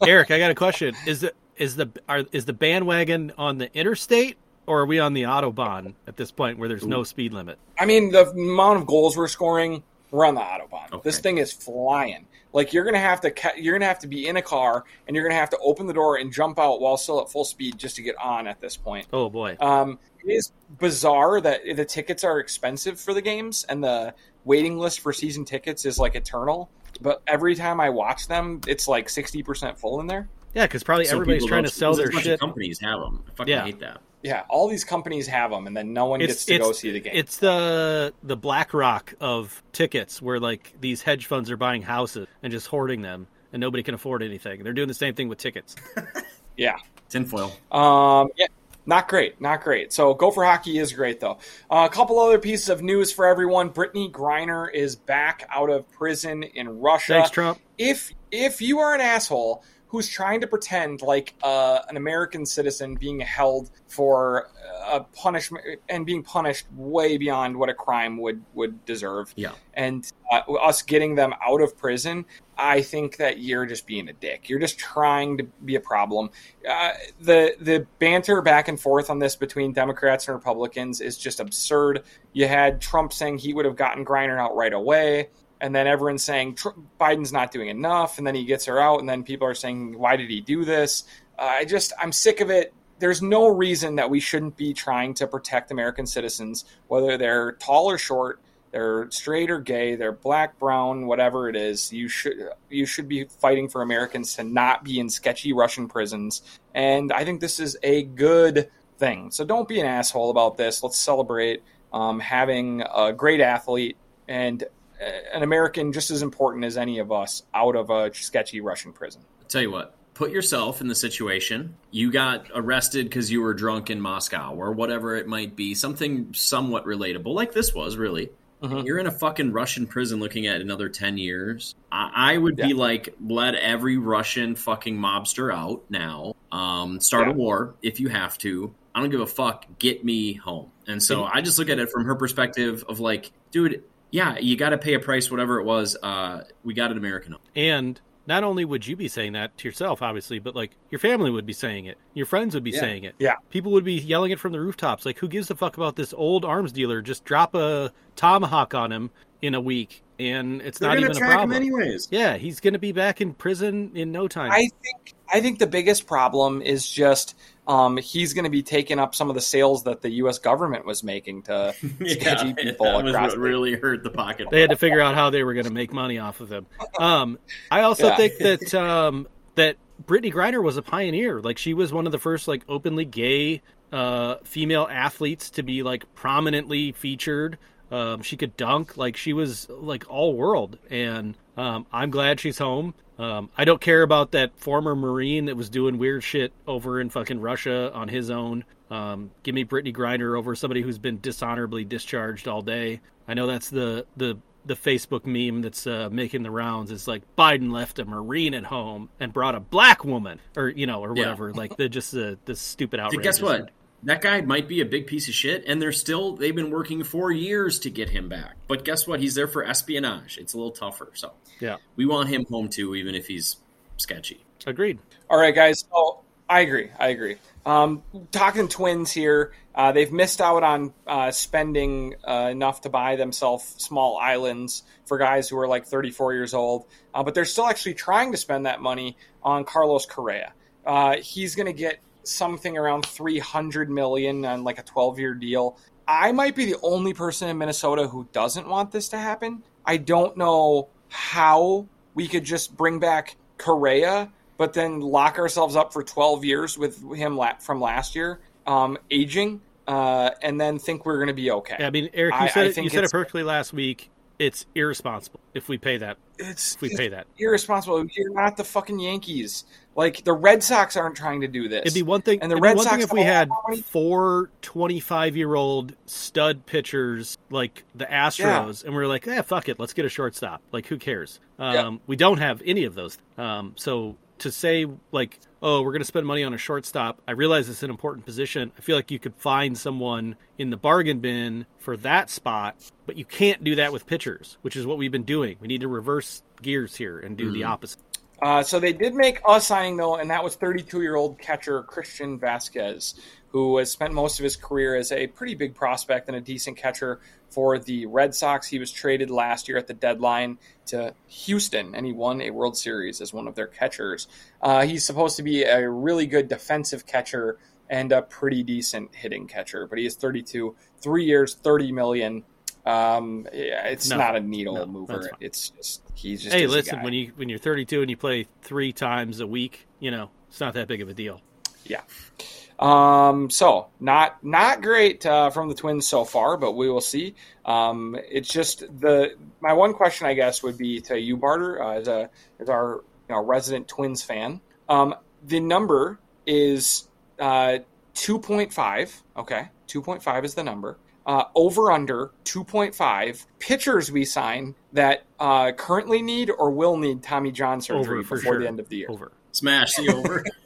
Eric, I got a question. Is the is the are, is the bandwagon on the interstate or are we on the autobahn at this point where there's no speed limit? I mean, the amount of goals we're scoring, we're on the autobahn. Okay. This thing is flying. Like you're gonna have to, ca- you're gonna have to be in a car, and you're gonna have to open the door and jump out while still at full speed just to get on at this point. Oh boy. Um, it is bizarre that the tickets are expensive for the games, and the waiting list for season tickets is like eternal. But every time I watch them, it's like sixty percent full in there. Yeah, because probably So everybody's trying to sell their shit. Companies have them. I fucking Yeah. hate that. Yeah, all these companies have them, and then no one gets to go see the game. It's the the BlackRock of tickets, where like these hedge funds are buying houses and just hoarding them, and nobody can afford anything. They're doing the same thing with tickets. yeah. Tinfoil. Um, yeah, not great, not great. So Gopher hockey is great though. Uh, a couple other pieces of news for everyone: Brittney Griner is back out of prison in Russia. Thanks, Trump. If if you are an asshole who's trying to pretend like uh, an American citizen being held for a punishment and being punished way beyond what a crime would would deserve, Yeah. and uh, us getting them out of prison, I think that you're just being a dick. You're just trying to be a problem. Uh, the the banter back and forth on this between Democrats and Republicans is just absurd. You had Trump saying he would have gotten Griner out right away, and then everyone's saying Biden's not doing enough, and then he gets her out, and then people are saying, why did he do this? Uh, I just I'm sick of it. There's no reason that we shouldn't be trying to protect American citizens, whether they're tall or short, they're straight or gay, they're black, brown, whatever it is. You should you should be fighting for Americans to not be in sketchy Russian prisons. And I think this is a good thing. So don't be an asshole about this. Let's celebrate. um, having a great athlete and an American just as important as any of us out of a sketchy Russian prison. I'll tell you what, put yourself in the situation. You got arrested because you were drunk in Moscow or whatever it might be, something somewhat relatable, like this was really. Mhm. You're in a fucking Russian prison looking at another 10 years. I, I would be like, let every Russian fucking mobster out now. Um, start a war if you have to. I don't give a fuck. Get me home. And so I just look at it from her perspective of like, dude, yeah, you got to pay a price, whatever it was. Uh, we got an American home. And not only would you be saying that to yourself, obviously, but like your family would be saying it, your friends would be Yeah. saying it. Yeah. People would be yelling it from the rooftops. Like, who gives a fuck about this old arms dealer? Just drop a tomahawk on him in a week, and it's They're not gonna even a track him problem. anyways. Yeah, he's going to be back in prison in no time. I think I think the biggest problem is just um, he's going to be taking up some of the sales that the U.S. government was making to sketchy people that was what really hurt the pocket. they had to figure out how they were going to make money off of him. Um, I also Yeah. think that um, that Brittney Griner was a pioneer. Like she was one of the first like openly gay uh, female athletes to be like prominently featured. Um, she could dunk. Like she was like all world, and um, I'm glad she's home. Um, I don't care about that former Marine that was doing weird shit over in fucking Russia on his own. Um, give me Brittney Griner over somebody who's been dishonorably discharged all day. I know that's the the the Facebook meme that's uh, making the rounds. It's like Biden left a Marine at home and brought a black woman, or you know, or Yeah. whatever. Like the just the the stupid outrage. guess what? That guy might be a big piece of shit, and they're still they've been working for years to get him back. But guess what? He's there for espionage. It's a little tougher. So Yeah, we want him home too, even if he's sketchy. agreed. All right, guys. So I agree. I agree. Um, talking twins here, uh, they've missed out on uh, spending uh, enough to buy themselves small islands for guys who are like 34 years old, uh, but they're still actually trying to spend that money on Carlos Correa. Uh, he's going to get something around 300 million on like a 12 year deal. I might be the only person in Minnesota who doesn't want this to happen. I don't know how we could just bring back Correa, but then lock ourselves up for 12 years with him from last year, um, aging, uh, and then think we're going to be okay. Yeah, I mean, Eric, you I- said I it, you said it perfectly last week. It's irresponsible if we pay that. It's, If we pay that, irresponsible. You're not the fucking Yankees. Like the Red Sox aren't trying to do this. it'd be one thing. And the Red be one thing Sox if we had four 25 year old stud pitchers like the Astros, and we are like, yeah, fuck it, let's get a shortstop. Like, who cares? Um, Yeah. We don't have any of those. Um, so to say like, oh, we're going to spend money on a shortstop, I realize it's an important position. I feel like you could find someone in the bargain bin for that spot, but you can't do that with pitchers, which is what we've been doing. We need to reverse gears here and do the opposite. Uh, so they did make a signing though, and that was 32-year-old catcher Christian Vázquez, who has spent most of his career as a pretty big prospect and a decent catcher for the Red Sox. He was traded last year at the deadline to Houston, and he won a World Series as one of their catchers. Uh, he's supposed to be a really good defensive catcher and a pretty decent hitting catcher, but he is 32, three years, 30 million. Um, yeah, it's No. not a needle No, mover. It's just he's just Hey, listen, when you when you're 32 and you play three times a week, you know it's not that big of a deal. Yeah. Um, so not not great uh, from the Twins so far, but we will see. Um, it's just the my one question, I guess, would be to you, Barter, uh, as a as our you know, resident Twins fan. Um, the number is uh, two point five. Okay, two point five is the number. Uh, over under 2.5 pitchers we sign that uh, currently need or will need Tommy John surgery Over for before sure. the end of the year. Over. Smash the over.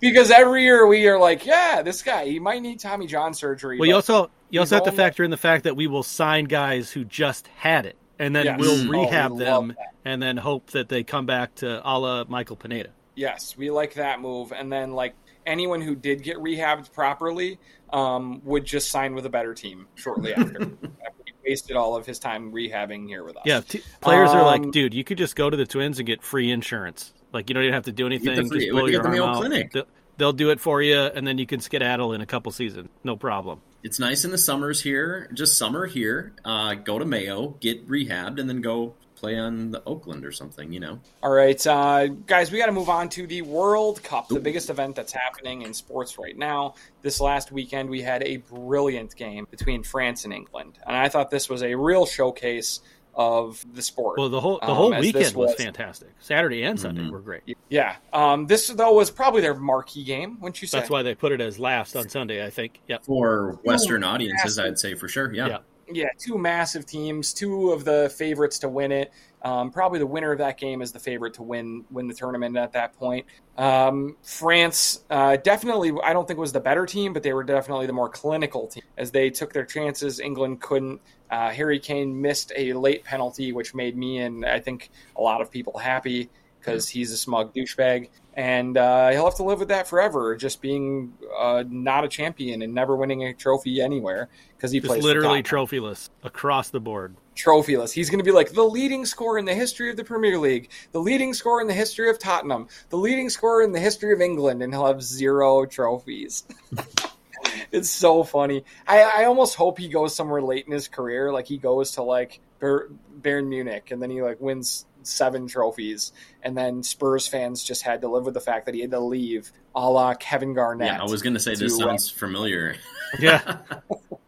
Because every year we are like, yeah, this guy he might need Tommy John surgery. Well, you but- also you also have to factor in the fact that we will sign guys who just had it, and then Yes. we'll Mm. Oh, rehab we them, and then hope that they come back to a la Michael Pineda. yes, we like that move. And then like anyone who did get rehabbed properly um, would just sign with a better team shortly after. after he wasted all of his time rehabbing here with us. Yeah, t- players are like, Um, dude, you could just go to the Twins and get free insurance. Like you don't even have to do anything. free- just blow get your the arm Mayo out. Clinic. They'll, they'll do it for you, and then you can skedaddle in a couple seasons, no problem. it's nice in the summers here, just summer here. Uh, go to Mayo, get rehabbed, and then go play on the Oakland or something, you know. All right, uh, guys, we got to move on to the World Cup, the biggest event that's happening in sports right now. This last weekend, we had a brilliant game between France and England, and I thought this was a real showcase of the sport. Well, the whole the um, whole as weekend this was, fantastic. Saturday and Sunday Mhm. were great. Yeah, um, this though was probably their marquee game, wouldn't you say? That's why they put it as last on Sunday. I think. Yep. For Western audiences, massive. I'd say for sure. Yeah. Yeah. Yeah, two massive teams, two of the favorites to win it. Um, probably the winner of that game is the favorite to win win the tournament at that point. Um, France uh, definitely, I don't think was the better team, but they were definitely the more clinical team as they took their chances. England couldn't. Uh, Harry Kane missed a late penalty, which made me and I think a lot of people happy because he's a smug douchebag, and uh, he'll have to live with that forever, just being uh, not a champion and never winning a trophy anywhere because he Just plays literally trophyless across the board. trophyless. He's going to be like the leading scorer in the history of the Premier League, the leading scorer in the history of Tottenham, the leading scorer in the history of England, and he'll have zero trophies. it's so funny. I, I almost hope he goes somewhere late in his career, like he goes to like Bayern Munich, and then he like wins seven trophies, and then Spurs fans just had to live with the fact that he had to leave, a la Kevin Garnett. Yeah, I was going to say this to, uh, sounds familiar. Yeah.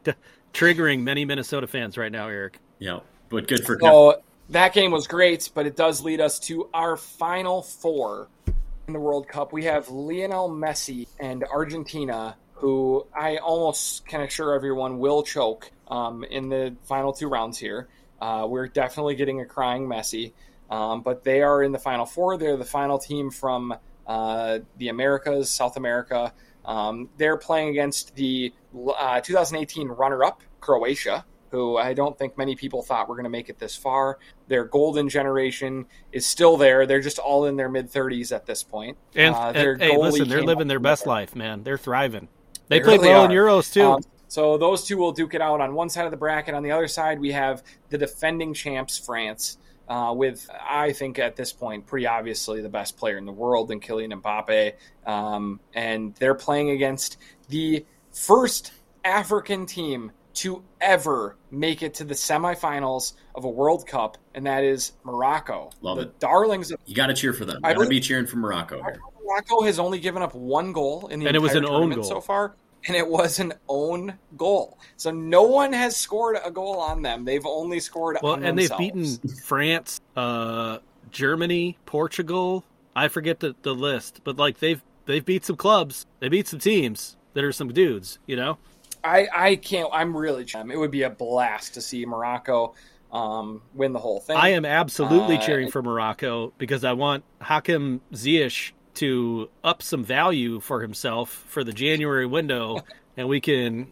Triggering many Minnesota fans right now, Eric. yeah, but good for Kev. So that game was great, but it does lead us to our final four in the World Cup. We have Lionel Messi and Argentina, who I almost can assure everyone will choke um, in the final two rounds here. Uh, we're definitely getting a crying Messi, um, but they are in the final four. They're the final team from uh, the Americas, South America. Um, they're playing against the uh, 2018 runner-up Croatia, who I don't think many people thought were going to make it this far. Their golden generation is still there. They're just all in their mid 30s at this point. And, Uh, and- hey, listen, they're living their best there. life, man. They're thriving. They, They played really well in. Euros too. Um, so those two will duke it out on one side of the bracket. On the other side, we have the defending champs, France, uh, with I think at this point pretty obviously the best player in the world in Kylian Mbappe, um, and they're playing against the first African team to ever make it to the semifinals of a World Cup, and that is Morocco, Love the it. darlings of You got to cheer for them. I You got to be cheering for Morocco here. Morocco has only given up one goal in the And it was entire an own tournament goal. so far, and it was an own goal. So no one has scored a goal on them. They've only scored Well, and they've beaten. France, uh, Germany, Portugal. I forget the, the list, but like they've they've beat some clubs. They beat some teams that are some dudes. You know. I I can't. I'm really. It would be a blast to see Morocco um, win the whole thing. I am absolutely Uh, cheering for Morocco because I want Hakim Ziyech to up some value for himself for the January window, and we can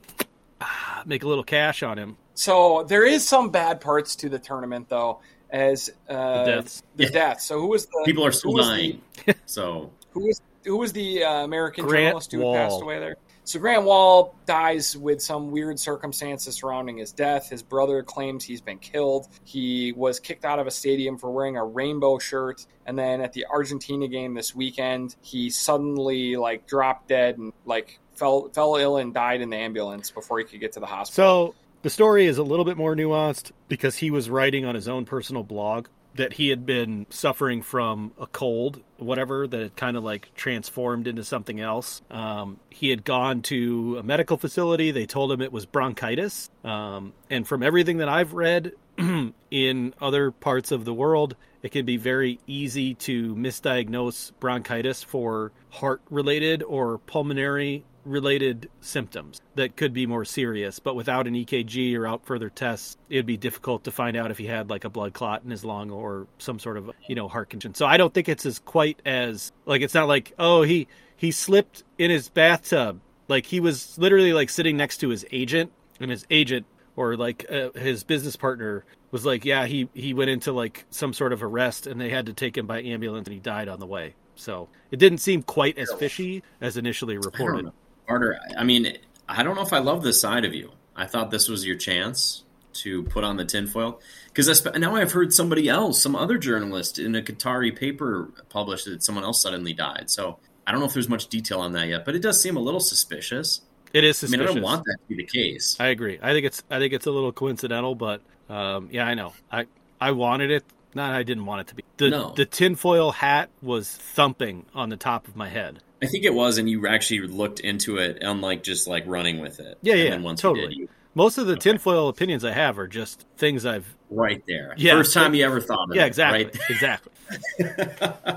ah, make a little cash on him. So there is some bad parts to the tournament, though, as uh, The deaths. The Yeah. deaths. So who was the People are still dying. The, So who was who was the uh, American Grant journalist who had passed Wahl. away there? So Grant Wahl dies with some weird circumstances surrounding his death. His brother claims he's been killed. He was kicked out of a stadium for wearing a rainbow shirt, and then at the Argentina game this weekend, he suddenly like dropped dead and like fell fell ill and died in the ambulance before he could get to the hospital. So the story is a little bit more nuanced because he was writing on his own personal blog that he had been suffering from a cold, whatever, that had kind of like transformed into something else. Um, he had gone to a medical facility. They told him it was bronchitis. Um, and from everything that I've read in other parts of the world, it can be very easy to misdiagnose bronchitis for heart related or pulmonary related symptoms that could be more serious but without an EKG or out further tests it'd be difficult to find out if he had like a blood clot in his lung or some sort of you know heart condition. So I don't think it's as quite as like it's not like oh he he slipped in his bathtub. Like he was literally like sitting next to his agent and his agent or like uh, his business partner was like yeah he he went into like some sort of arrest and they had to take him by ambulance and he died on the way. So it didn't seem quite as fishy as initially reported. Carter, I mean, I don't know if I love this side of you. I thought this was your chance to put on the tinfoil because now I've heard somebody else, some other journalist in a Qatari paper published that someone else suddenly died. So I don't know if there's much detail on that yet, but it does seem a little suspicious. It is I mean, suspicious. I don't want that to be the case. I agree. I think it's I think it's a little coincidental, but um, yeah, I know. I I wanted it Not I didn't want it to be. The No. the tinfoil hat was thumping on the top of my head. I think it was, and you actually looked into it, unlike just like running with it. Yeah, and yeah, then once you totally. did, you Most of the tinfoil opinions I have are just things I've. right there. Yeah. First time you ever thought of Yeah, it. exactly, Right? exactly.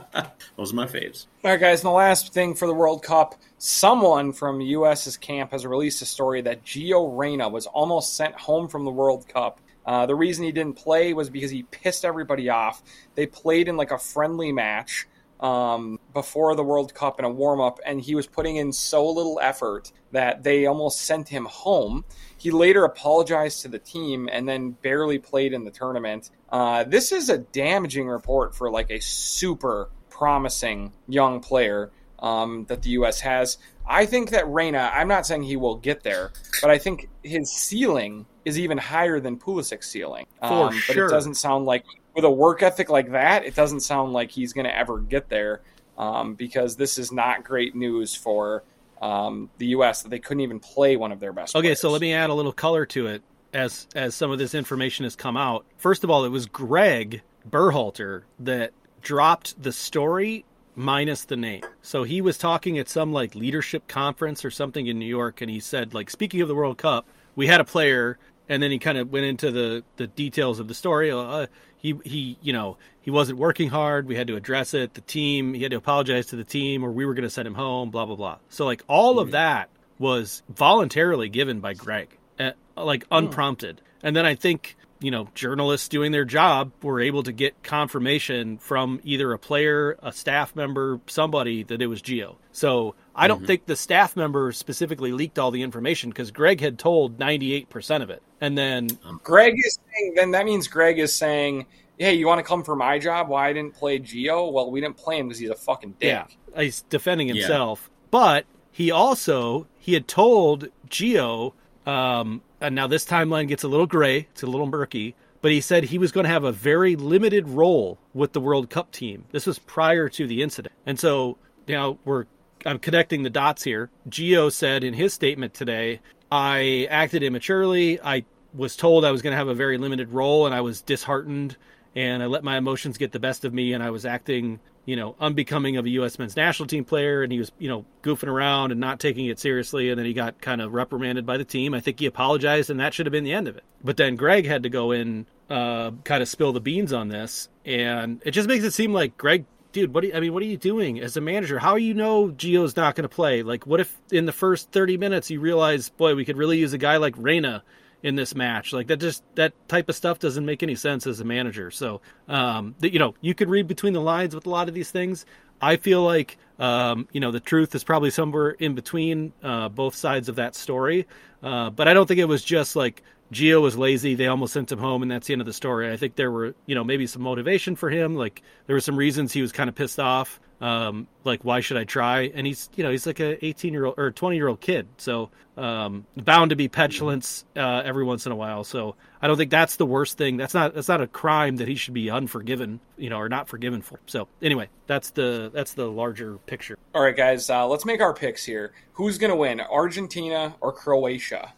Those are my faves. All right, guys, and the last thing for the World Cup someone from US's camp has released a story that Gio Reyna was almost sent home from the World Cup. Uh, the reason he didn't play was because he pissed everybody off. They played in like a friendly match um, before the World Cup in a warm up, and he was putting in so little effort that they almost sent him home. He later apologized to the team and then barely played in the tournament. Uh, this is a damaging report for like a super promising young player um, that the U.S. has. I think that Reyna, I'm not saying he will get there, but I think his ceiling is even higher than Pulisic's ceiling. For Um, sure. But it doesn't sound like, with a work ethic like that, it doesn't sound like he's going to ever get there um, because this is not great news for um, the U.S. that they couldn't even play one of their best Okay, players. so let me add a little color to it as as some of this information has come out. First of all, it was Greg Berhalter that dropped the story minus the name. So he was talking at some like leadership conference or something in New York, and he said like, speaking of the World Cup, we had a player, and then he kind of went into the the details of the story. Uh, he he you know he wasn't working hard. We had to address it. The team he had to apologize to the team, or we were going to send him home. Blah blah blah. So like all of that was voluntarily given by Greg, uh, like unprompted. And then I think you know journalists doing their job were able to get confirmation from either a player, a staff member, somebody that it was Gio. So I don't think the staff member specifically leaked all the information because Greg had told ninety eight percent of it, and then Greg is saying, then that means Greg is saying, hey, you want to come for my job? Why I didn't play Gio? Well, we didn't play him because he's a fucking dick. Yeah, he's defending himself. But he also he had told Gio, um, and now this timeline gets a little gray, it's a little murky. But he said he was going to have a very limited role with the World Cup team. This was prior to the incident, and so now we're I'm connecting the dots here. Gio said in his statement today, "I acted immaturely. I was told I was going to have a very limited role, and I was disheartened, and I let my emotions get the best of me, and I was acting." you know, unbecoming of a U.S. men's national team player, and he was, you know, goofing around and not taking it seriously, and then he got kind of reprimanded by the team. I think he apologized, and that should have been the end of it. But then Greg had to go in, uh, kind of spill the beans on this, and it just makes it seem like Greg, dude, what? Do you, I mean, what are you doing as a manager? How do you know Gio's not going to play? Like, what if in the first thirty minutes you realize, boy, we could really use a guy like Reyna in this match. Like that just that type of stuff doesn't make any sense as a manager. So um that you know, you could read between the lines with a lot of these things. I feel like um, you know, the truth is probably somewhere in between uh, both sides of that story. Uh, but I don't think it was just like Gio was lazy, they almost sent him home and that's the end of the story. I think there were, you know, maybe some motivation for him, like there were some reasons he was kind of pissed off. Um, like why should I try? And he's, you know, he's like a 18 year old or 20 year old kid, so um, bound to be petulance uh, every once in a while. So I don't think that's the worst thing. That's not that's not a crime that he should be unforgiven, you know, or not forgiven for. So anyway, that's the that's the larger picture. All right, guys, uh, let's make our picks here. Who's to win, Argentina or Croatia?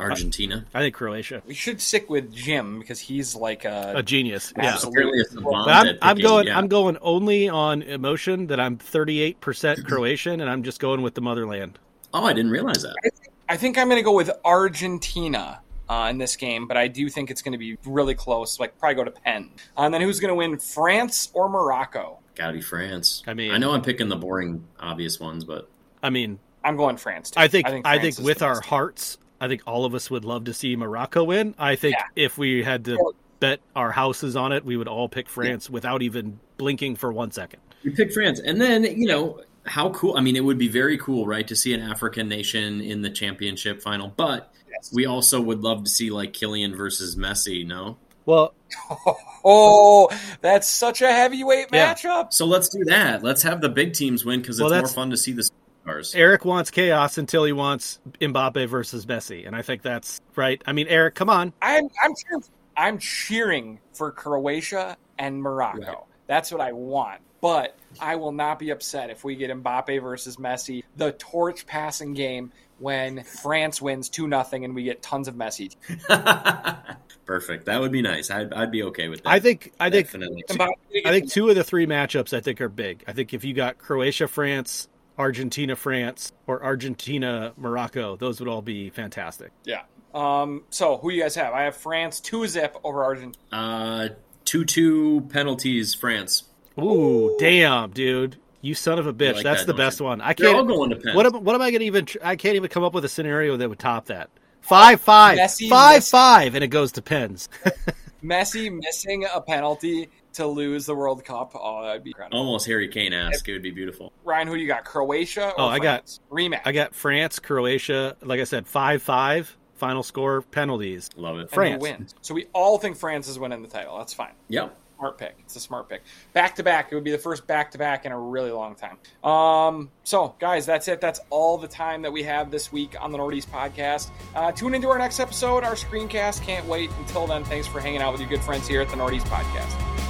Argentina. I think Croatia, We should stick with Jim because he's like a. a genius. Yeah. Absolute- Apparently But I'm, I'm going. yeah. I'm going only on emotion. That I'm 38 percent Croatian, and I'm just going with the motherland. Oh, I didn't realize that. I think I'm going to go with Argentina uh, in this game, but I do think it's going to be really close. Like probably go to pen. Uh, and then who's going to win, France or Morocco? Gotta be France. I mean- I know I'm picking the boring, obvious ones, but I mean, I'm going France. Too. I think I think, France is with our team. hearts, I think all of us would love to see Morocco win. I think Yeah. if we had to Well- bet our houses on it, we would all pick France without even blinking for one second. we pick France. And then, you know, how cool. I mean, it would be very cool, right, to see an African nation in the championship final. But Yes. we also would love to see, like, Kylian versus Messi, no? Well, Oh, that's such a heavyweight Yeah. matchup. So let's do that. Let's have the big teams win because it's Well, more fun to see the stars. Eric wants chaos until he wants Mbappe versus Messi, and I think that's right. I mean, Eric, come on. I'm I'm cheering, I'm cheering for Croatia and Morocco. Right. That's what I want. But I will not be upset if we get Mbappe versus Messi, the torch passing game when France wins 2 nothing and we get tons of Messi. Perfect. That would be nice. I'd, I'd be okay with that. I think I think Definitely. Mbappe I think two of the three matchups I think are big. I think if you got Croatia, France, Argentina, France, or Argentina, Morocco, those would all be fantastic. Yeah. Um, so who you guys have? I have France 2 zip over Argentina. Uh, two two penalties. France. Ooh, damn, dude. You son of a bitch. like That's that, the best you? one. I They're all can't. going to pen. What am, what am I going to even? I can't even come up with a scenario that would top that. Five five Messi five miss- five, and it goes to pens. Messi missing a penalty to lose the World Cup. Oh, that'd be incredible. Almost Harry Kane ask. It would be beautiful. Ryan, who you got? Croatia or Oh, I got- rematch. I got France, Croatia. Like I said, five five. Final score penalties. Love it. France. wins. So we all think France is winning the title. That's fine. Yep. Smart pick. It's a smart pick. Back to back. It would be the first back to back in a really long time. Um, so, guys, that's it. That's all the time that we have this week on the Northeast podcast. Uh, tune into our next episode, our screencast. Can't wait. Until then, thanks for hanging out with your good friends here at the Northeast podcast.